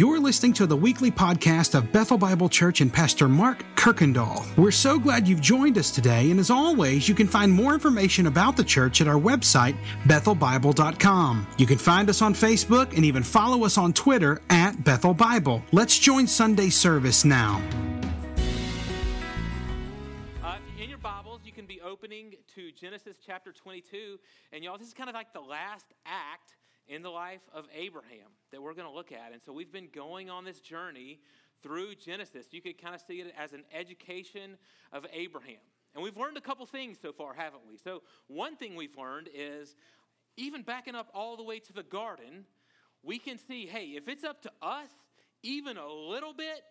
You're listening to the weekly podcast of Bethel Bible Church and Pastor Mark Kirkendall. We're so glad you've joined us today, and as always, you can find more information about the church at our website, bethelbible.com. You can find us on Facebook and even follow us on Twitter at Bethel Bible. Let's join Sunday service now. Uh, in your Bibles, you can be opening to Genesis chapter 22. And y'all, this is kind of like the last act in the life of Abraham that we're going to look at. And so we've been going on this journey through Genesis. You could kind of see it as an education of Abraham. And we've learned a couple things so far, haven't we? So, one thing we've learned is even backing up all the way to the garden, we can see hey, if it's up to us, even a little bit,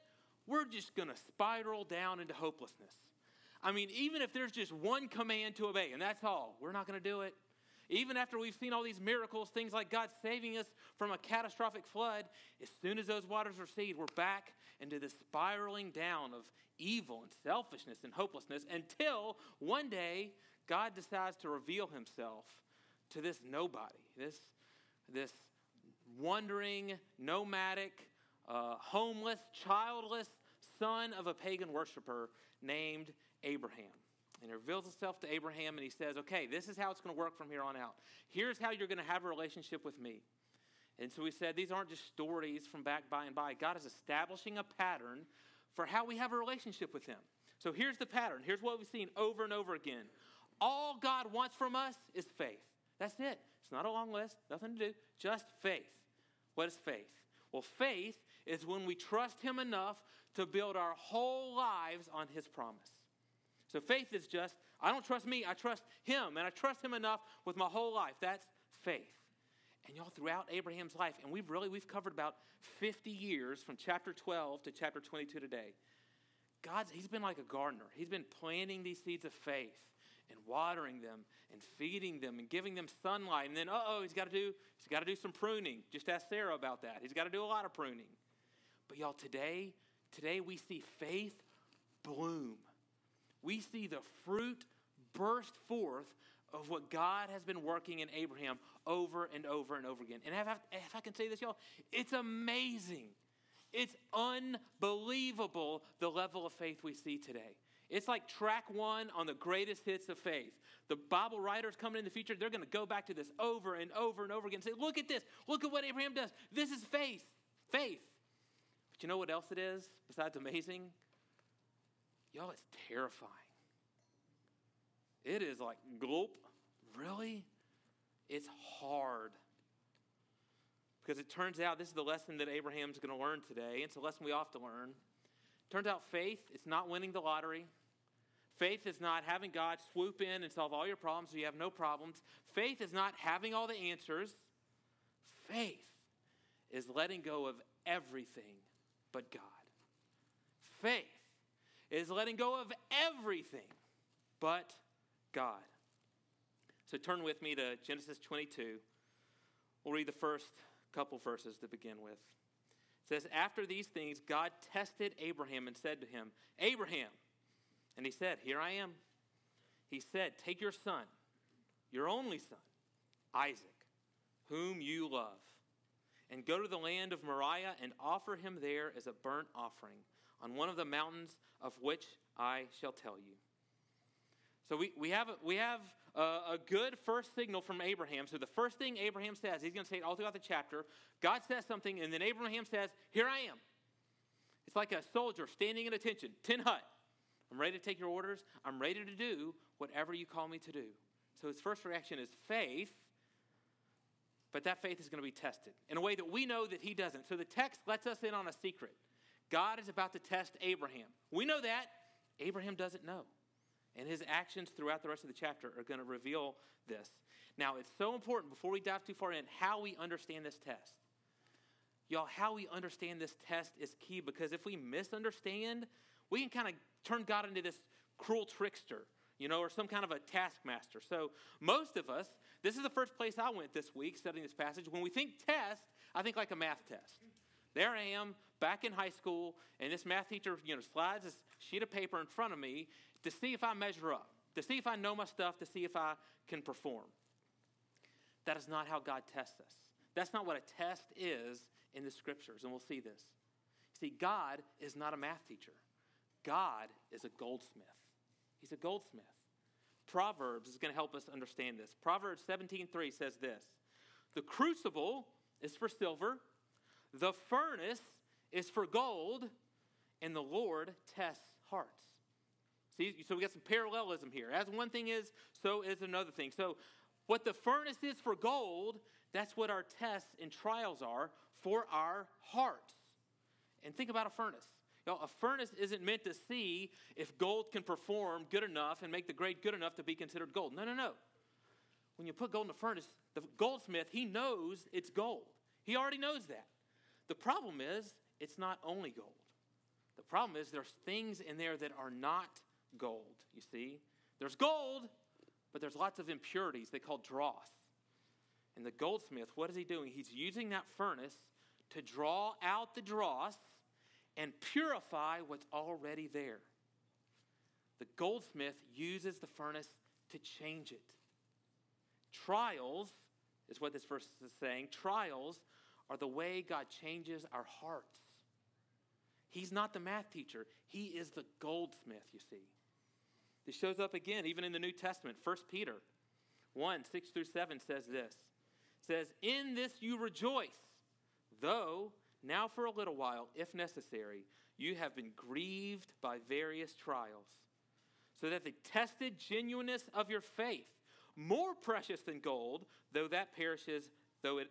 we're just going to spiral down into hopelessness. I mean, even if there's just one command to obey, and that's all, we're not going to do it. Even after we've seen all these miracles, things like God saving us from a catastrophic flood, as soon as those waters recede, we're back into this spiraling down of evil and selfishness and hopelessness until one day God decides to reveal himself to this nobody, this, this wandering, nomadic, uh, homeless, childless son of a pagan worshiper named Abraham. And he reveals himself to Abraham and he says, Okay, this is how it's going to work from here on out. Here's how you're going to have a relationship with me. And so we said, These aren't just stories from back by and by. God is establishing a pattern for how we have a relationship with him. So here's the pattern. Here's what we've seen over and over again. All God wants from us is faith. That's it. It's not a long list, nothing to do, just faith. What is faith? Well, faith is when we trust Him enough to build our whole lives on His promise. So faith is just, I don't trust me, I trust him, and I trust him enough with my whole life. That's faith. And y'all, throughout Abraham's life, and we've really, we've covered about 50 years from chapter 12 to chapter 22 today. God's, he's been like a gardener. He's been planting these seeds of faith and watering them and feeding them and giving them sunlight. And then, uh-oh, he's got to do, he's got to do some pruning. Just ask Sarah about that. He's got to do a lot of pruning. But y'all, today, today we see faith bloom we see the fruit burst forth of what God has been working in Abraham over and over and over again. And if I, if I can say this, y'all, it's amazing. It's unbelievable the level of faith we see today. It's like track one on the greatest hits of faith. The Bible writers coming in the future, they're going to go back to this over and over and over again and say, look at this. Look at what Abraham does. This is faith. Faith. But you know what else it is besides amazing? Y'all, it's terrifying. It is like, gulp, really? It's hard. Because it turns out this is the lesson that Abraham's going to learn today. It's a lesson we have to learn. Turns out faith, it's not winning the lottery. Faith is not having God swoop in and solve all your problems so you have no problems. Faith is not having all the answers. Faith is letting go of everything but God. Faith is letting go of everything but God. So turn with me to Genesis 22. We'll read the first couple verses to begin with. It says, After these things, God tested Abraham and said to him, Abraham. And he said, Here I am. He said, Take your son, your only son, Isaac, whom you love, and go to the land of Moriah and offer him there as a burnt offering on one of the mountains of which I shall tell you. So we, we have, a, we have a, a, good first signal from Abraham. So the first thing Abraham says, he's going to say it all throughout the chapter. God says something, and then Abraham says, Here I am. It's like a soldier standing at attention, tin hut. I'm ready to take your orders. I'm ready to do whatever you call me to do. So his first reaction is faith, but that faith is going to be tested in a way that we know that he doesn't. So the text lets us in on a secret. God is about to test Abraham. We know that. Abraham doesn't know. And his actions throughout the rest of the chapter are going to reveal this. Now, it's so important before we dive too far in how we understand this test. Y'all, how we understand this test is key because if we misunderstand, we can kind of turn God into this cruel trickster, you know, or some kind of a taskmaster. So, most of us, this is the first place I went this week studying this passage. When we think test, I think like a math test. There I am back in high school, and this math teacher, you know, slides this sheet of paper in front of me to see if I measure up, to see if I know my stuff, to see if I can perform. That is not how God tests us. That's not what a test is in the scriptures, and we'll see this. See, God is not a math teacher, God is a goldsmith. He's a goldsmith. Proverbs is going to help us understand this. Proverbs 17:3 says this: "The crucible is for silver, the furnace is for gold, and the Lord tests hearts." See, so we got some parallelism here. As one thing is, so is another thing. So, what the furnace is for gold, that's what our tests and trials are for our hearts. And think about a furnace. You know, a furnace isn't meant to see if gold can perform good enough and make the grade good enough to be considered gold. No, no, no. When you put gold in a furnace, the goldsmith, he knows it's gold. He already knows that. The problem is, it's not only gold. The problem is, there's things in there that are not gold, you see. There's gold, but there's lots of impurities they call dross. And the goldsmith, what is he doing? He's using that furnace to draw out the dross and purify what's already there. The goldsmith uses the furnace to change it. Trials is what this verse is saying. Trials are the way God changes our hearts. He's not the math teacher, He is the goldsmith, you see. This shows up again even in the New Testament. 1 Peter 1 6 through 7 says this says, In this you rejoice, though now for a little while, if necessary, you have been grieved by various trials, so that the tested genuineness of your faith, more precious than gold, though that perishes, though it,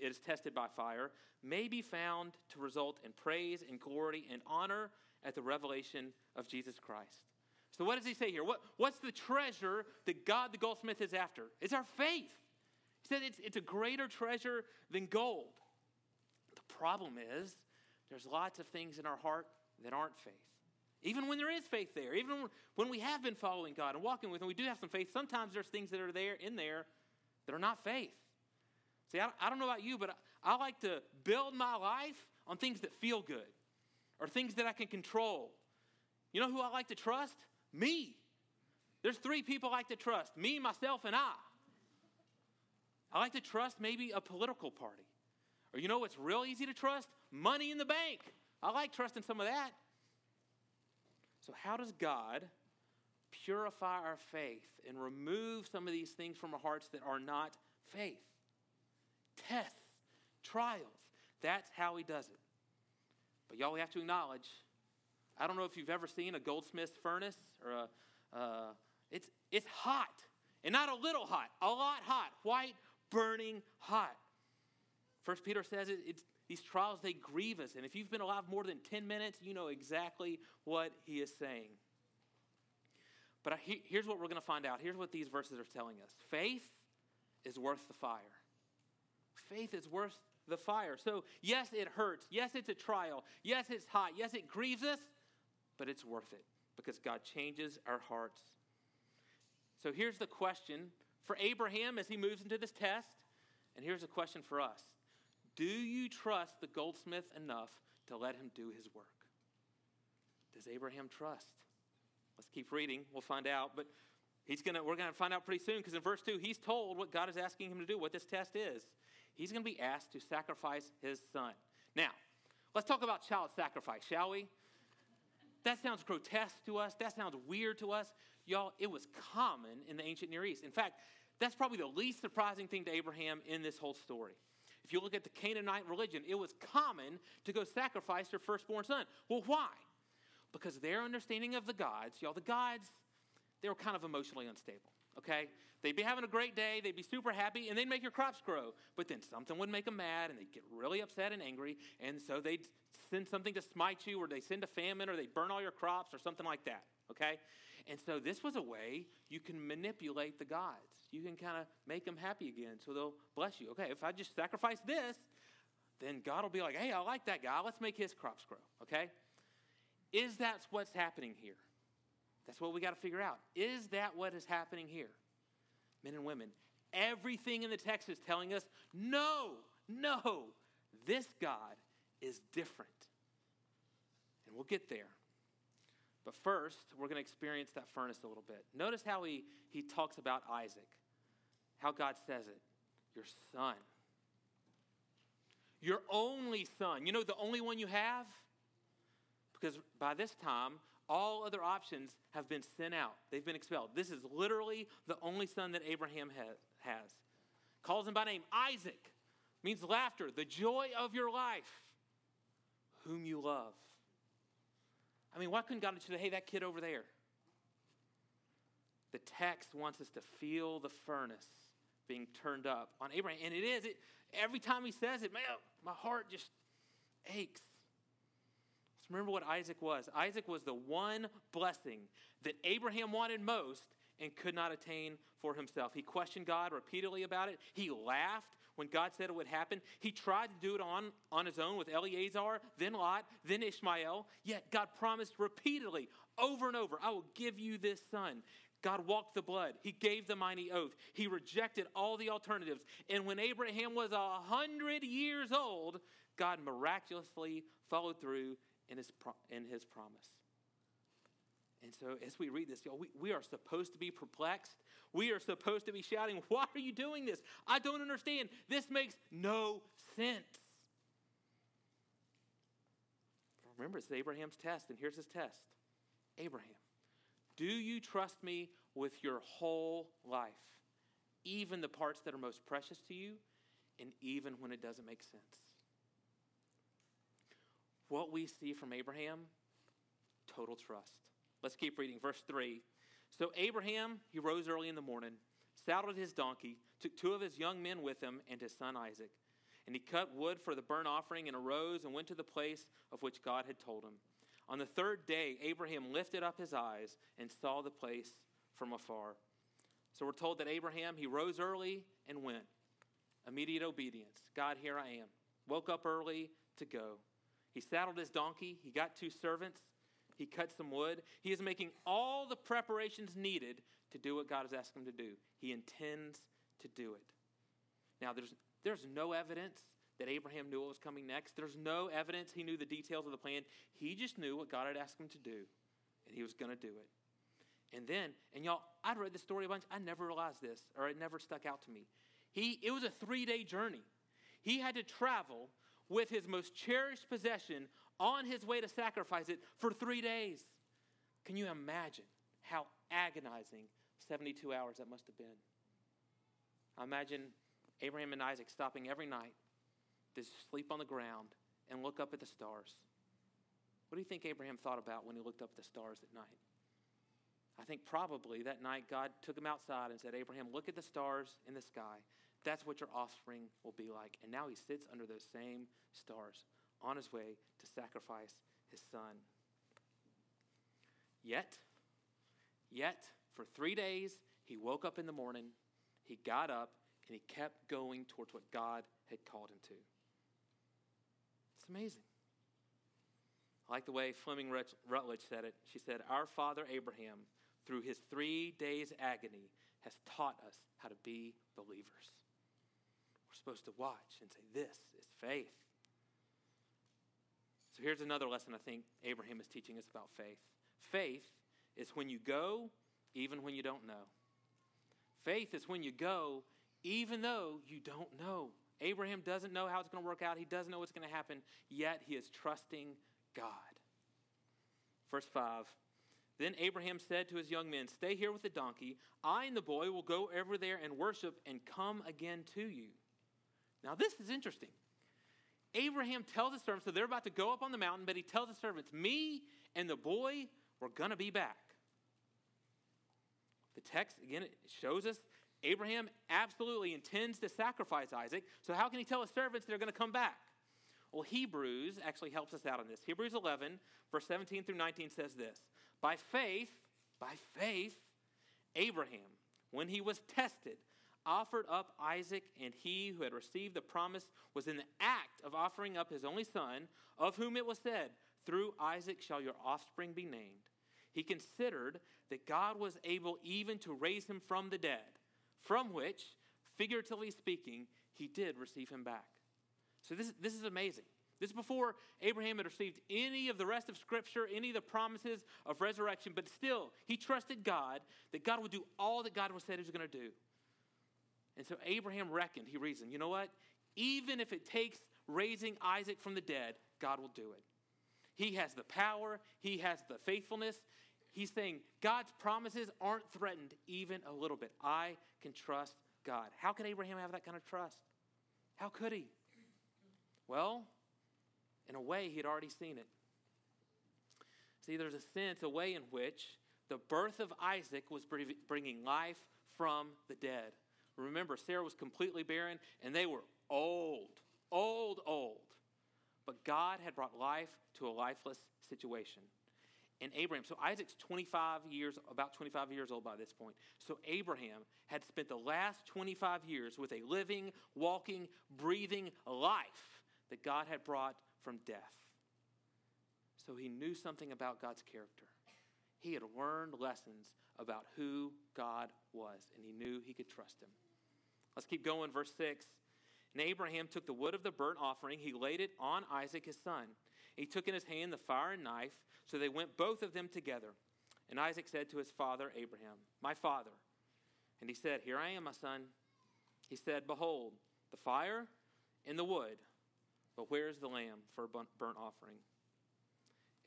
it is tested by fire, may be found to result in praise and glory and honor at the revelation of Jesus Christ. So, what does he say here? What, what's the treasure that God the goldsmith is after? It's our faith. He said it's, it's a greater treasure than gold. The problem is, there's lots of things in our heart that aren't faith. Even when there is faith there, even when we have been following God and walking with Him, we do have some faith. Sometimes there's things that are there in there that are not faith. See, I, I don't know about you, but I, I like to build my life on things that feel good or things that I can control. You know who I like to trust? Me. There's three people I like to trust me, myself, and I. I like to trust maybe a political party. Or you know what's real easy to trust? Money in the bank. I like trusting some of that. So, how does God purify our faith and remove some of these things from our hearts that are not faith? Tests, trials. That's how He does it. But y'all, we have to acknowledge I don't know if you've ever seen a goldsmith's furnace or a, uh, it's, it's hot. And not a little hot, a lot hot, white, burning hot. First Peter says it, it's, these trials, they grieve us. And if you've been alive more than 10 minutes, you know exactly what he is saying. But here's what we're going to find out. Here's what these verses are telling us faith is worth the fire. Faith is worth the fire. So, yes, it hurts. Yes, it's a trial. Yes, it's hot. Yes, it grieves us, but it's worth it because God changes our hearts. So, here's the question for Abraham as he moves into this test, and here's a question for us Do you trust the goldsmith enough to let him do his work? Does Abraham trust? Let's keep reading. We'll find out. But he's gonna, we're going to find out pretty soon because in verse 2, he's told what God is asking him to do, what this test is. He's going to be asked to sacrifice his son. Now, let's talk about child sacrifice, shall we? That sounds grotesque to us. That sounds weird to us. Y'all, it was common in the ancient Near East. In fact, that's probably the least surprising thing to Abraham in this whole story. If you look at the Canaanite religion, it was common to go sacrifice their firstborn son. Well, why? Because their understanding of the gods, y'all, the gods, they were kind of emotionally unstable, okay? They'd be having a great day, they'd be super happy, and they'd make your crops grow. But then something would make them mad, and they'd get really upset and angry, and so they'd send something to smite you, or they send a famine, or they burn all your crops, or something like that, okay? And so this was a way you can manipulate the gods. You can kind of make them happy again so they'll bless you. Okay, if I just sacrifice this, then God will be like, hey, I like that guy. Let's make his crops grow. Okay? Is that what's happening here? That's what we got to figure out. Is that what is happening here? Men and women, everything in the text is telling us no, no, this God is different. And we'll get there. But first, we're going to experience that furnace a little bit. Notice how he, he talks about Isaac, how God says it your son. your only son. You know, the only one you have? Because by this time, all other options have been sent out, they've been expelled. This is literally the only son that Abraham has. Calls him by name Isaac, means laughter, the joy of your life, whom you love. I mean, why couldn't God have said, hey, that kid over there? The text wants us to feel the furnace being turned up on Abraham. And it is. It, every time he says it, man, my heart just aches. Remember what Isaac was. Isaac was the one blessing that Abraham wanted most and could not attain for himself. He questioned God repeatedly about it. He laughed when God said it would happen. He tried to do it on, on his own with Eliezer, then Lot, then Ishmael. Yet God promised repeatedly, over and over, I will give you this son. God walked the blood. He gave the mighty oath. He rejected all the alternatives. And when Abraham was a hundred years old, God miraculously followed through in his, in his promise. And so, as we read this, y'all, we, we are supposed to be perplexed. We are supposed to be shouting, Why are you doing this? I don't understand. This makes no sense. Remember, it's Abraham's test, and here's his test Abraham, do you trust me with your whole life, even the parts that are most precious to you, and even when it doesn't make sense? What we see from Abraham, total trust. Let's keep reading. Verse 3. So Abraham, he rose early in the morning, saddled his donkey, took two of his young men with him, and his son Isaac. And he cut wood for the burnt offering and arose and went to the place of which God had told him. On the third day, Abraham lifted up his eyes and saw the place from afar. So we're told that Abraham, he rose early and went. Immediate obedience. God, here I am. Woke up early to go. He saddled his donkey. He got two servants. He cut some wood. He is making all the preparations needed to do what God has asked him to do. He intends to do it. Now, there's, there's no evidence that Abraham knew what was coming next. There's no evidence he knew the details of the plan. He just knew what God had asked him to do, and he was going to do it. And then, and y'all, I'd read the story a bunch. I never realized this, or it never stuck out to me. He, it was a three day journey. He had to travel with his most cherished possession on his way to sacrifice it for three days. Can you imagine how agonizing 72 hours that must have been? I imagine Abraham and Isaac stopping every night to sleep on the ground and look up at the stars. What do you think Abraham thought about when he looked up at the stars at night? I think probably that night God took him outside and said, Abraham, look at the stars in the sky. That's what your offspring will be like. And now he sits under those same stars on his way to sacrifice his son. Yet, yet, for three days, he woke up in the morning, he got up, and he kept going towards what God had called him to. It's amazing. I like the way Fleming Rutledge said it. She said, Our father Abraham, through his three days' agony, has taught us how to be believers. We're supposed to watch and say, This is faith. So here's another lesson I think Abraham is teaching us about faith. Faith is when you go, even when you don't know. Faith is when you go, even though you don't know. Abraham doesn't know how it's going to work out, he doesn't know what's going to happen, yet he is trusting God. Verse 5 Then Abraham said to his young men, Stay here with the donkey. I and the boy will go over there and worship and come again to you. Now, this is interesting. Abraham tells his servants, so they're about to go up on the mountain, but he tells the servants, Me and the boy, we're going to be back. The text, again, it shows us Abraham absolutely intends to sacrifice Isaac. So, how can he tell his servants they're going to come back? Well, Hebrews actually helps us out on this. Hebrews 11, verse 17 through 19 says this By faith, by faith, Abraham, when he was tested, offered up Isaac, and he who had received the promise was in the act of offering up his only son, of whom it was said, Through Isaac shall your offspring be named. He considered that God was able even to raise him from the dead, from which, figuratively speaking, he did receive him back. So this, this is amazing. This is before Abraham had received any of the rest of Scripture, any of the promises of resurrection, but still, he trusted God that God would do all that God was said he was going to do. And so Abraham reckoned, he reasoned, you know what? Even if it takes raising Isaac from the dead, God will do it. He has the power, He has the faithfulness. He's saying God's promises aren't threatened even a little bit. I can trust God. How could Abraham have that kind of trust? How could he? Well, in a way, he had already seen it. See, there's a sense, a way in which the birth of Isaac was bringing life from the dead. Remember, Sarah was completely barren, and they were old, old, old. But God had brought life to a lifeless situation. And Abraham, so Isaac's 25 years, about 25 years old by this point. So Abraham had spent the last 25 years with a living, walking, breathing life that God had brought from death. So he knew something about God's character. He had learned lessons about who God was, and he knew he could trust him. Let's keep going, verse 6. And Abraham took the wood of the burnt offering, he laid it on Isaac his son. He took in his hand the fire and knife, so they went both of them together. And Isaac said to his father Abraham, My father. And he said, Here I am, my son. He said, Behold, the fire and the wood, but where is the lamb for a burnt offering?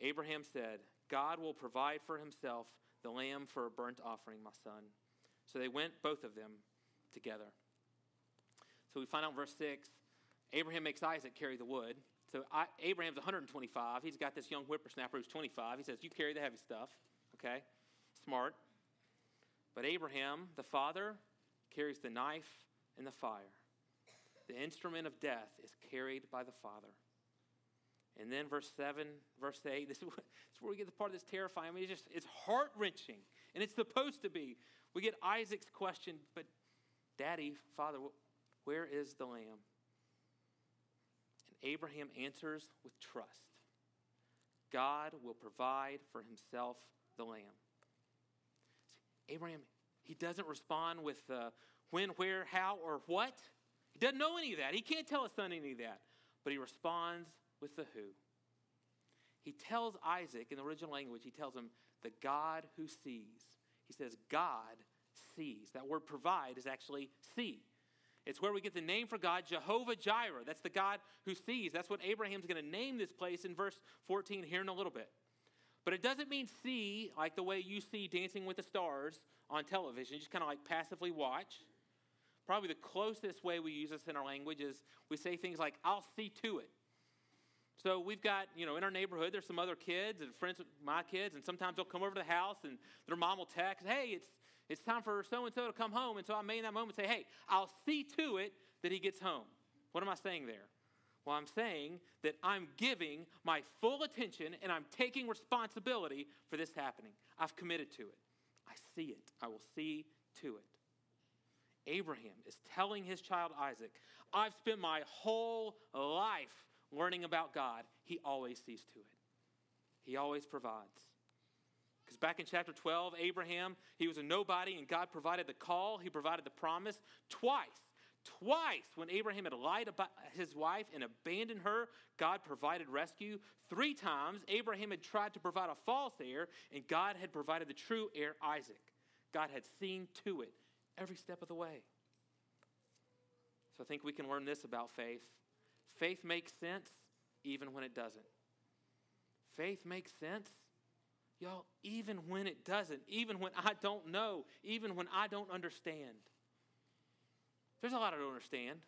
Abraham said, God will provide for himself the lamb for a burnt offering, my son. So they went, both of them, together. So we find out in verse 6 Abraham makes Isaac carry the wood. So I, Abraham's 125. He's got this young whippersnapper who's 25. He says, You carry the heavy stuff. Okay? Smart. But Abraham, the father, carries the knife and the fire. The instrument of death is carried by the father. And then verse 7, verse 8, this is, where we get the part that's terrifying. I mean, it's just, it's heart wrenching. And it's supposed to be. We get Isaac's question, but Daddy, Father, where is the lamb? And Abraham answers with trust God will provide for himself the lamb. Abraham, he doesn't respond with uh, when, where, how, or what. He doesn't know any of that. He can't tell his son any of that. But he responds with the who. He tells Isaac, in the original language, he tells him, the God who sees. He says, God sees. That word provide is actually see. It's where we get the name for God, Jehovah Jireh. That's the God who sees. That's what Abraham's going to name this place in verse 14 here in a little bit. But it doesn't mean see like the way you see Dancing with the Stars on television, you just kind of like passively watch. Probably the closest way we use this in our language is we say things like, I'll see to it. So we've got, you know, in our neighborhood, there's some other kids and friends with my kids, and sometimes they'll come over to the house and their mom will text, hey, it's, it's time for so and so to come home. And so I may in that moment say, hey, I'll see to it that he gets home. What am I saying there? Well, I'm saying that I'm giving my full attention and I'm taking responsibility for this happening. I've committed to it. I see it. I will see to it. Abraham is telling his child Isaac, I've spent my whole life learning about God, he always sees to it. He always provides. Because back in chapter 12, Abraham, he was a nobody, and God provided the call, he provided the promise twice. Twice, when Abraham had lied about his wife and abandoned her, God provided rescue. Three times, Abraham had tried to provide a false heir, and God had provided the true heir, Isaac. God had seen to it every step of the way. So I think we can learn this about faith Faith makes sense even when it doesn't. Faith makes sense, y'all, even when it doesn't, even when I don't know, even when I don't understand. There's a lot I don't understand.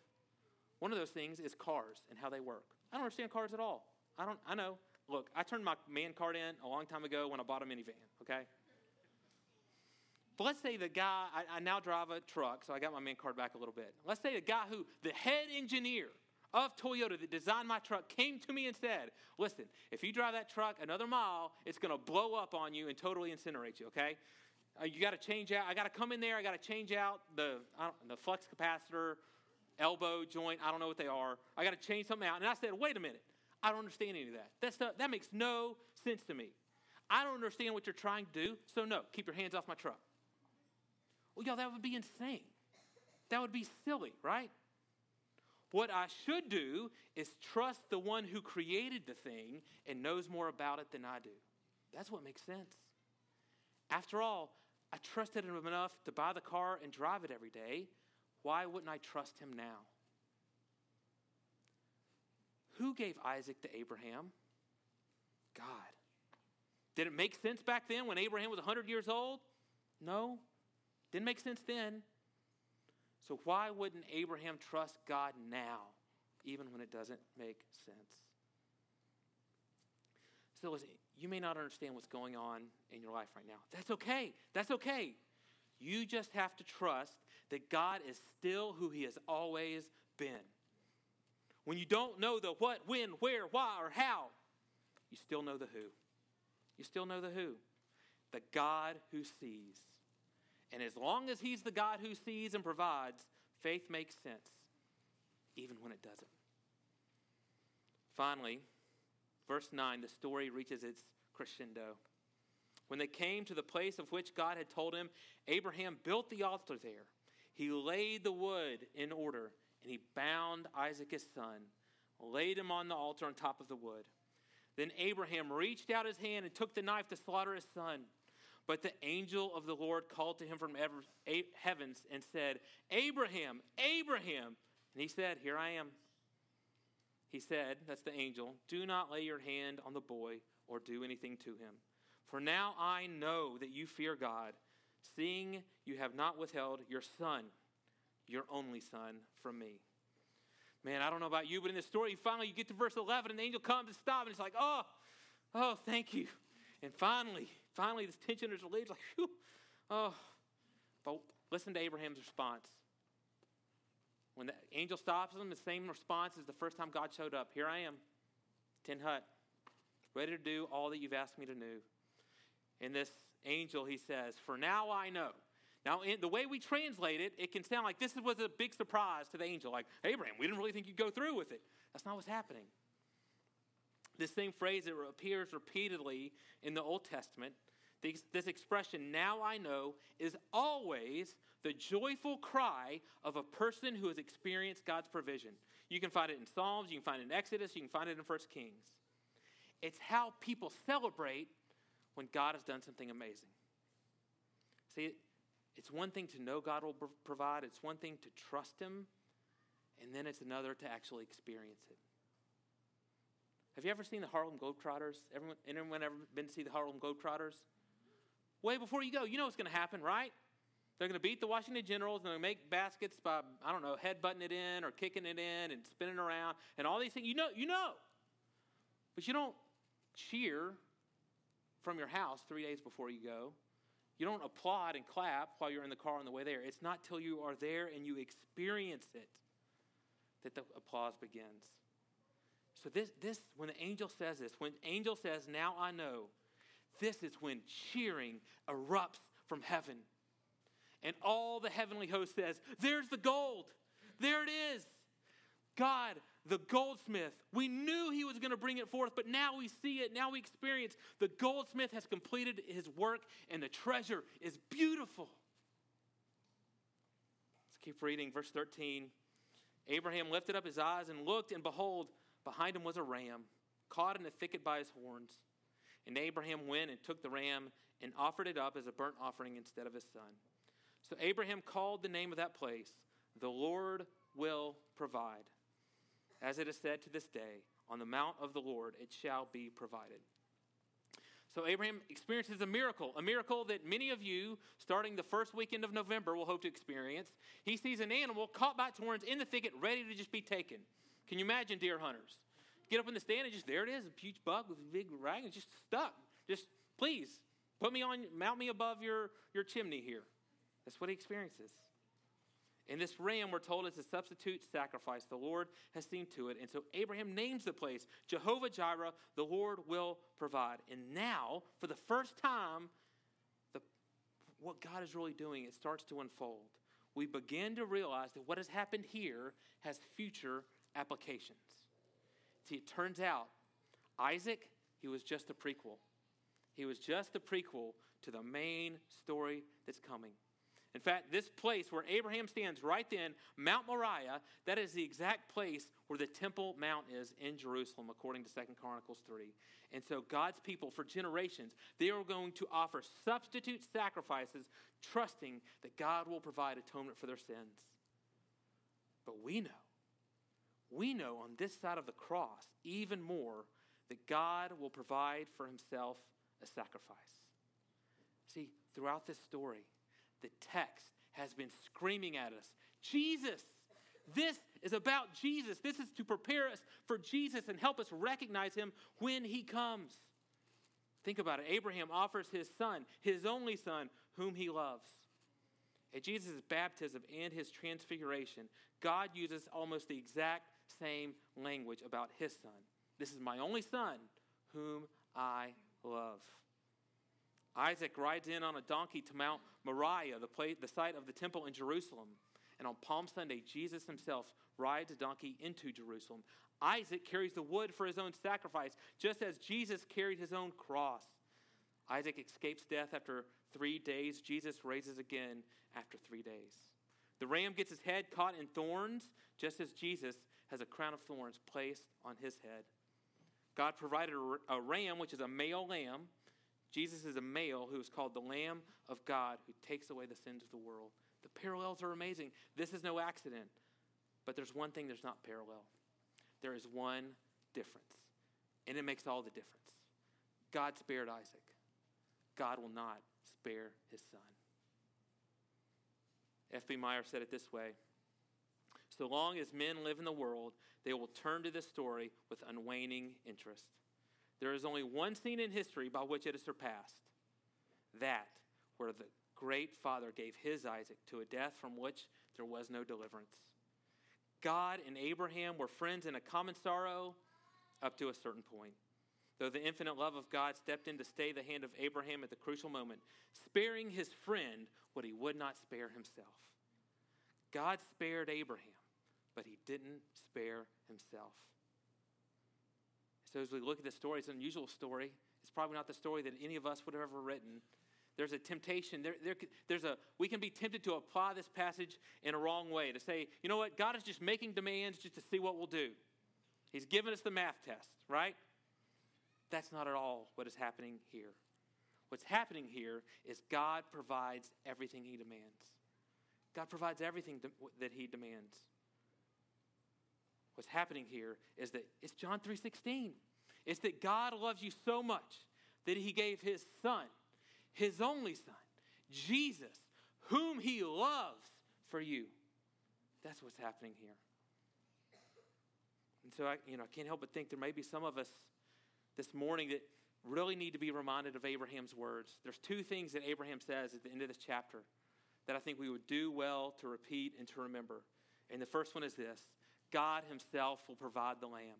One of those things is cars and how they work. I don't understand cars at all. I don't, I know. Look, I turned my man card in a long time ago when I bought a minivan, okay? But let's say the guy, I, I now drive a truck, so I got my man card back a little bit. Let's say the guy who, the head engineer, of Toyota that designed my truck came to me and said, Listen, if you drive that truck another mile, it's going to blow up on you and totally incinerate you, okay? Uh, you got to change out, I got to come in there, I got to change out the, the flux capacitor, elbow joint, I don't know what they are. I got to change something out. And I said, Wait a minute, I don't understand any of that. That's that makes no sense to me. I don't understand what you're trying to do, so no, keep your hands off my truck. Well, y'all, that would be insane. That would be silly, right? What I should do is trust the one who created the thing and knows more about it than I do. That's what makes sense. After all, I trusted him enough to buy the car and drive it every day. Why wouldn't I trust him now? Who gave Isaac to Abraham? God. Did it make sense back then when Abraham was 100 years old? No. Didn't make sense then. So why wouldn't Abraham trust God now, even when it doesn't make sense? So listen, you may not understand what's going on in your life right now. That's okay. That's okay. You just have to trust that God is still who He has always been. When you don't know the what, when, where, why, or how, you still know the who. You still know the who. The God who sees. And as long as He's the God who sees and provides, faith makes sense, even when it doesn't. Finally, verse 9, the story reaches its crescendo. When they came to the place of which God had told him, Abraham built the altar there. He laid the wood in order, and he bound Isaac his son, laid him on the altar on top of the wood. Then Abraham reached out his hand and took the knife to slaughter his son. But the angel of the Lord called to him from heavens and said, Abraham, Abraham. And he said, Here I am. He said, That's the angel, do not lay your hand on the boy or do anything to him. For now I know that you fear God, seeing you have not withheld your son, your only son, from me. Man, I don't know about you, but in this story, finally you get to verse 11, and the angel comes to stop, and it's like, oh, oh, thank you. And finally, finally, this tension is relieved. Like, whew, oh. But listen to Abraham's response. When the angel stops him, the same response as the first time God showed up. Here I am, tin hut, ready to do all that you've asked me to do. And this angel, he says, For now I know. Now, in the way we translate it, it can sound like this was a big surprise to the angel. Like, Abraham, we didn't really think you'd go through with it. That's not what's happening. This same phrase that appears repeatedly in the Old Testament, this, expression, now I know, is always the joyful cry of a person who has experienced God's provision. You can find it in Psalms, you can find it in Exodus, you can find it in First Kings. It's how people celebrate when God has done something amazing. See, it's one thing to know God will provide, it's one thing to trust Him, and then it's another to actually experience it. Have you ever seen the Harlem Globetrotters? Everyone, anyone ever been to see the Harlem Globetrotters? Way before you go, you know what's going to happen, right? They're going to beat the Washington Generals and to make baskets by, I don't know, headbutting it in or kicking it in and spinning around and all these things. You know, you know. But you don't cheer from your house three days before you go. You don't applaud and clap while you're in the car on the way there. It's not till you are there and you experience it that the applause begins. So this, this when the angel says this, when angel says, "Now I know," this is when cheering erupts from heaven, and all the heavenly host says, "There's the gold. There it is. God the goldsmith. We knew he was going to bring it forth, but now we see it. Now we experience the goldsmith has completed his work, and the treasure is beautiful. Let's keep reading. Verse 13 Abraham lifted up his eyes and looked, and behold, behind him was a ram, caught in a thicket by his horns. And Abraham went and took the ram and offered it up as a burnt offering instead of his son. So Abraham called the name of that place, The Lord Will Provide. As it is said to this day, on the mount of the Lord it shall be provided. So Abraham experiences a miracle, a miracle that many of you, starting the first weekend of November, will hope to experience. He sees an animal caught by its horns in the thicket, ready to just be taken. Can you imagine deer hunters? Get up in the stand and just there it is, a huge buck with a big rag, and just stuck. Just please put me on, mount me above your, your chimney here. That's what he experiences. And this ram, we're told, is a substitute sacrifice. The Lord has seen to it. And so Abraham names the place Jehovah Jireh, the Lord will provide. And now, for the first time, the, what God is really doing, it starts to unfold. We begin to realize that what has happened here has future applications. See, it turns out Isaac, he was just a prequel. He was just a prequel to the main story that's coming. In fact, this place where Abraham stands right then, Mount Moriah, that is the exact place where the Temple Mount is in Jerusalem, according to Second Chronicles 3. And so God's people, for generations, they are going to offer substitute sacrifices, trusting that God will provide atonement for their sins. But we know, we know on this side of the cross even more that God will provide for himself a sacrifice. See, throughout this story, the text has been screaming at us Jesus! This is about Jesus. This is to prepare us for Jesus and help us recognize him when he comes. Think about it. Abraham offers his son, his only son, whom he loves. At Jesus' baptism and his transfiguration, God uses almost the exact same language about his son. This is my only son, whom I love. Isaac rides in on a donkey to Mount Moriah, the, place, the site of the temple in Jerusalem. And on Palm Sunday, Jesus himself rides a donkey into Jerusalem. Isaac carries the wood for his own sacrifice, just as Jesus carried his own cross. Isaac escapes death after three days. Jesus raises again after three days. The ram gets his head caught in thorns, just as Jesus has a crown of thorns placed on his head. God provided a ram, which is a male lamb. Jesus is a male who is called the Lamb of God who takes away the sins of the world. The parallels are amazing. This is no accident. But there's one thing that's not parallel there is one difference, and it makes all the difference. God spared Isaac, God will not spare his son. F.B. Meyer said it this way So long as men live in the world, they will turn to this story with unwaning interest. There is only one scene in history by which it is surpassed that where the great father gave his Isaac to a death from which there was no deliverance. God and Abraham were friends in a common sorrow up to a certain point. Though the infinite love of God stepped in to stay the hand of Abraham at the crucial moment, sparing his friend what he would not spare himself. God spared Abraham, but he didn't spare himself. So as we look at this story, it's an unusual story. It's probably not the story that any of us would have ever written. There's a temptation. There, there, there's a, we can be tempted to apply this passage in a wrong way, to say, you know what, God is just making demands just to see what we'll do. He's given us the math test, right? That's not at all what is happening here. What's happening here is God provides everything He demands. God provides everything that He demands. What's happening here is that it's John 3:16. It's that God loves you so much that He gave His Son his only son, Jesus, whom he loves for you. That's what's happening here. And so I, you know, I can't help but think there may be some of us this morning that really need to be reminded of Abraham's words. There's two things that Abraham says at the end of this chapter that I think we would do well to repeat and to remember. And the first one is this God Himself will provide the lamb.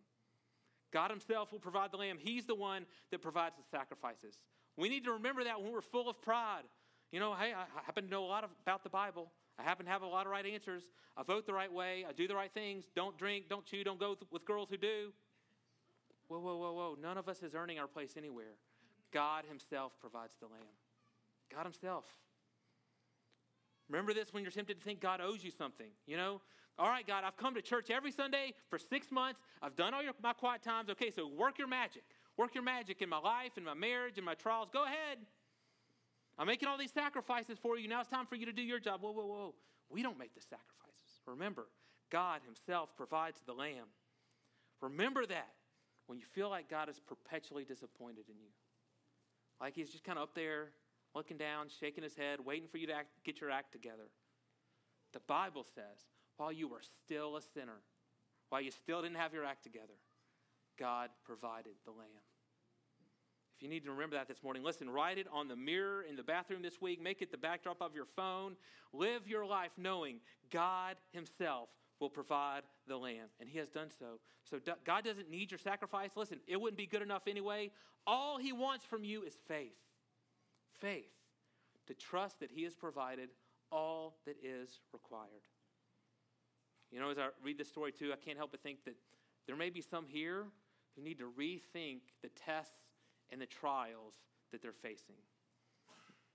God Himself will provide the lamb. He's the one that provides the sacrifices. We need to remember that when we're full of pride. You know, hey, I happen to know a lot about the Bible. I happen to have a lot of right answers. I vote the right way. I do the right things. Don't drink, don't chew, don't go with girls who do. Whoa, whoa, whoa, whoa. None of us is earning our place anywhere. God Himself provides the lamb. God Himself. Remember this when you're tempted to think God owes you something. You know, all right, God, I've come to church every Sunday for six months. I've done all your, my quiet times. Okay, so work your magic. Work your magic in my life, in my marriage, in my trials. Go ahead. I'm making all these sacrifices for you. Now it's time for you to do your job. Whoa, whoa, whoa. We don't make the sacrifices. Remember, God Himself provides the lamb. Remember that when you feel like God is perpetually disappointed in you. Like He's just kind of up there looking down, shaking His head, waiting for you to act, get your act together. The Bible says, while you were still a sinner, while you still didn't have your act together, God provided the lamb. If you need to remember that this morning, listen, write it on the mirror in the bathroom this week. Make it the backdrop of your phone. Live your life knowing God Himself will provide the lamb, and He has done so. So God doesn't need your sacrifice. Listen, it wouldn't be good enough anyway. All He wants from you is faith. Faith to trust that He has provided all that is required. You know, as I read this story too, I can't help but think that there may be some here who need to rethink the tests and the trials that they're facing.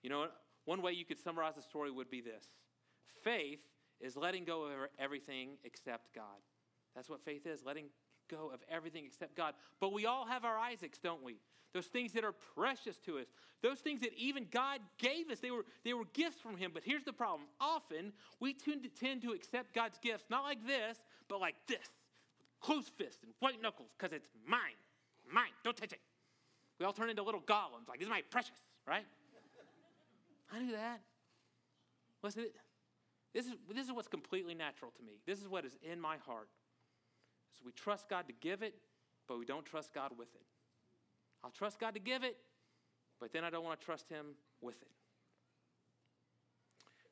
You know, one way you could summarize the story would be this faith is letting go of everything except God. That's what faith is, letting go of everything except God. But we all have our Isaacs, don't we? Those things that are precious to us. Those things that even God gave us. They were, they were gifts from Him. But here's the problem. Often we tend to, accept God's gifts, not like this, but like this with closed fist and white knuckles because it's mine. Mine. Don't touch it. We all turn into little Gollums, like, this is my precious, right? I do that. Listen, this is, this is what's completely natural to me. This is what is in my heart. So we trust God to give it, but we don't trust God with it. I'll trust God to give it, but then I don't want to trust Him with it.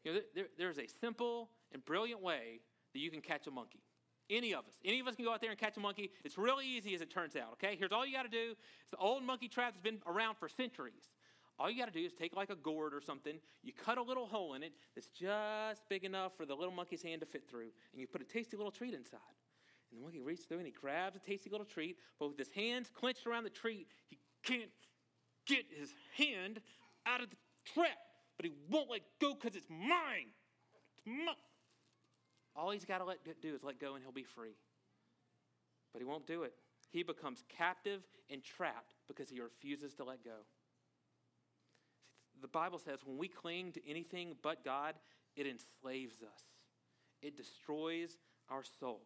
You know, there, there's a simple and brilliant way that you can catch a monkey. Any of us. Any of us can go out there and catch a monkey. It's really easy as it turns out, okay? Here's all you got to do. It's the old monkey trap that's been around for centuries. All you got to do is take like a gourd or something, you cut a little hole in it that's just big enough for the little monkey's hand to fit through, and you put a tasty little treat inside. And the monkey reaches through and he grabs a tasty little treat, but with his hands clenched around the treat, he can't get his hand out of the trap, but he won't let go because it's mine. It's mine. All he's got to let do is let go and he'll be free. But he won't do it. He becomes captive and trapped because he refuses to let go. The Bible says when we cling to anything but God, it enslaves us, it destroys our soul.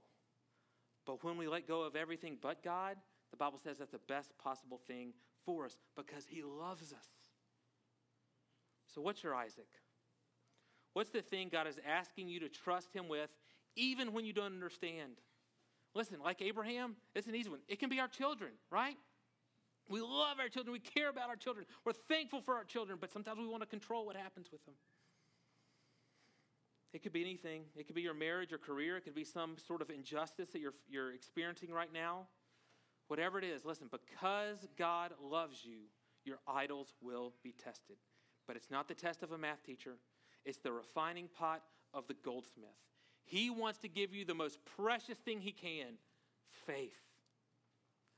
But when we let go of everything but God, the Bible says that's the best possible thing for us because He loves us. So, what's your Isaac? What's the thing God is asking you to trust Him with, even when you don't understand? Listen, like Abraham, it's an easy one. It can be our children, right? We love our children. We care about our children. We're thankful for our children, but sometimes we want to control what happens with them. It could be anything. It could be your marriage or career. It could be some sort of injustice that you're, you're experiencing right now. Whatever it is, listen, because God loves you, your idols will be tested. But it's not the test of a math teacher, it's the refining pot of the goldsmith. He wants to give you the most precious thing he can faith,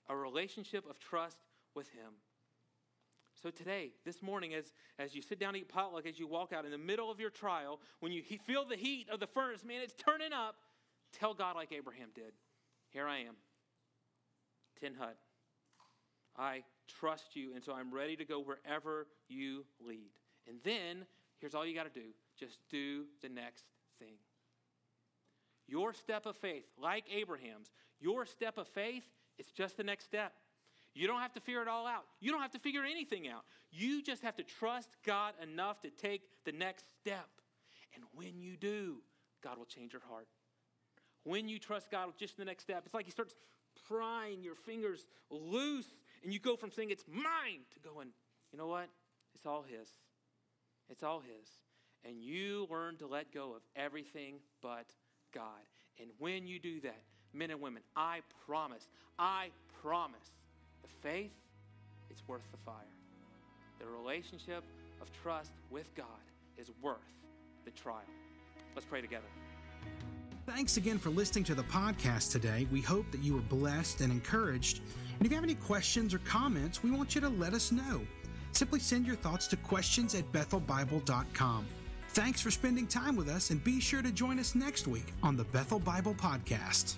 a relationship of trust with Him. So today, this morning, as, as you sit down to eat potluck, as you walk out in the middle of your trial, when you feel the heat of the furnace, man, it's turning up, tell God like Abraham did Here I am, Tin Hut. I trust you, and so I'm ready to go wherever you lead. And then, here's all you got to do just do the next thing. Your step of faith, like Abraham's, your step of faith, it's just the next step. You don't have to figure it all out. You don't have to figure anything out. You just have to trust God enough to take the next step. And when you do, God will change your heart. When you trust God with just the next step, it's like He starts prying your fingers loose, and you go from saying, It's mine, to going, You know what? It's all His. It's all His. And you learn to let go of everything but God. And when you do that, men and women, I promise, I promise faith, it's worth the fire. The relationship of trust with God is worth the trial. Let's pray together. Thanks again for listening to the podcast today. We hope that you were blessed and encouraged. And if you have any questions or comments, we want you to let us know. Simply send your thoughts to questions at bethelbible.com. Thanks for spending time with us, and be sure to join us next week on the Bethel Bible Podcast.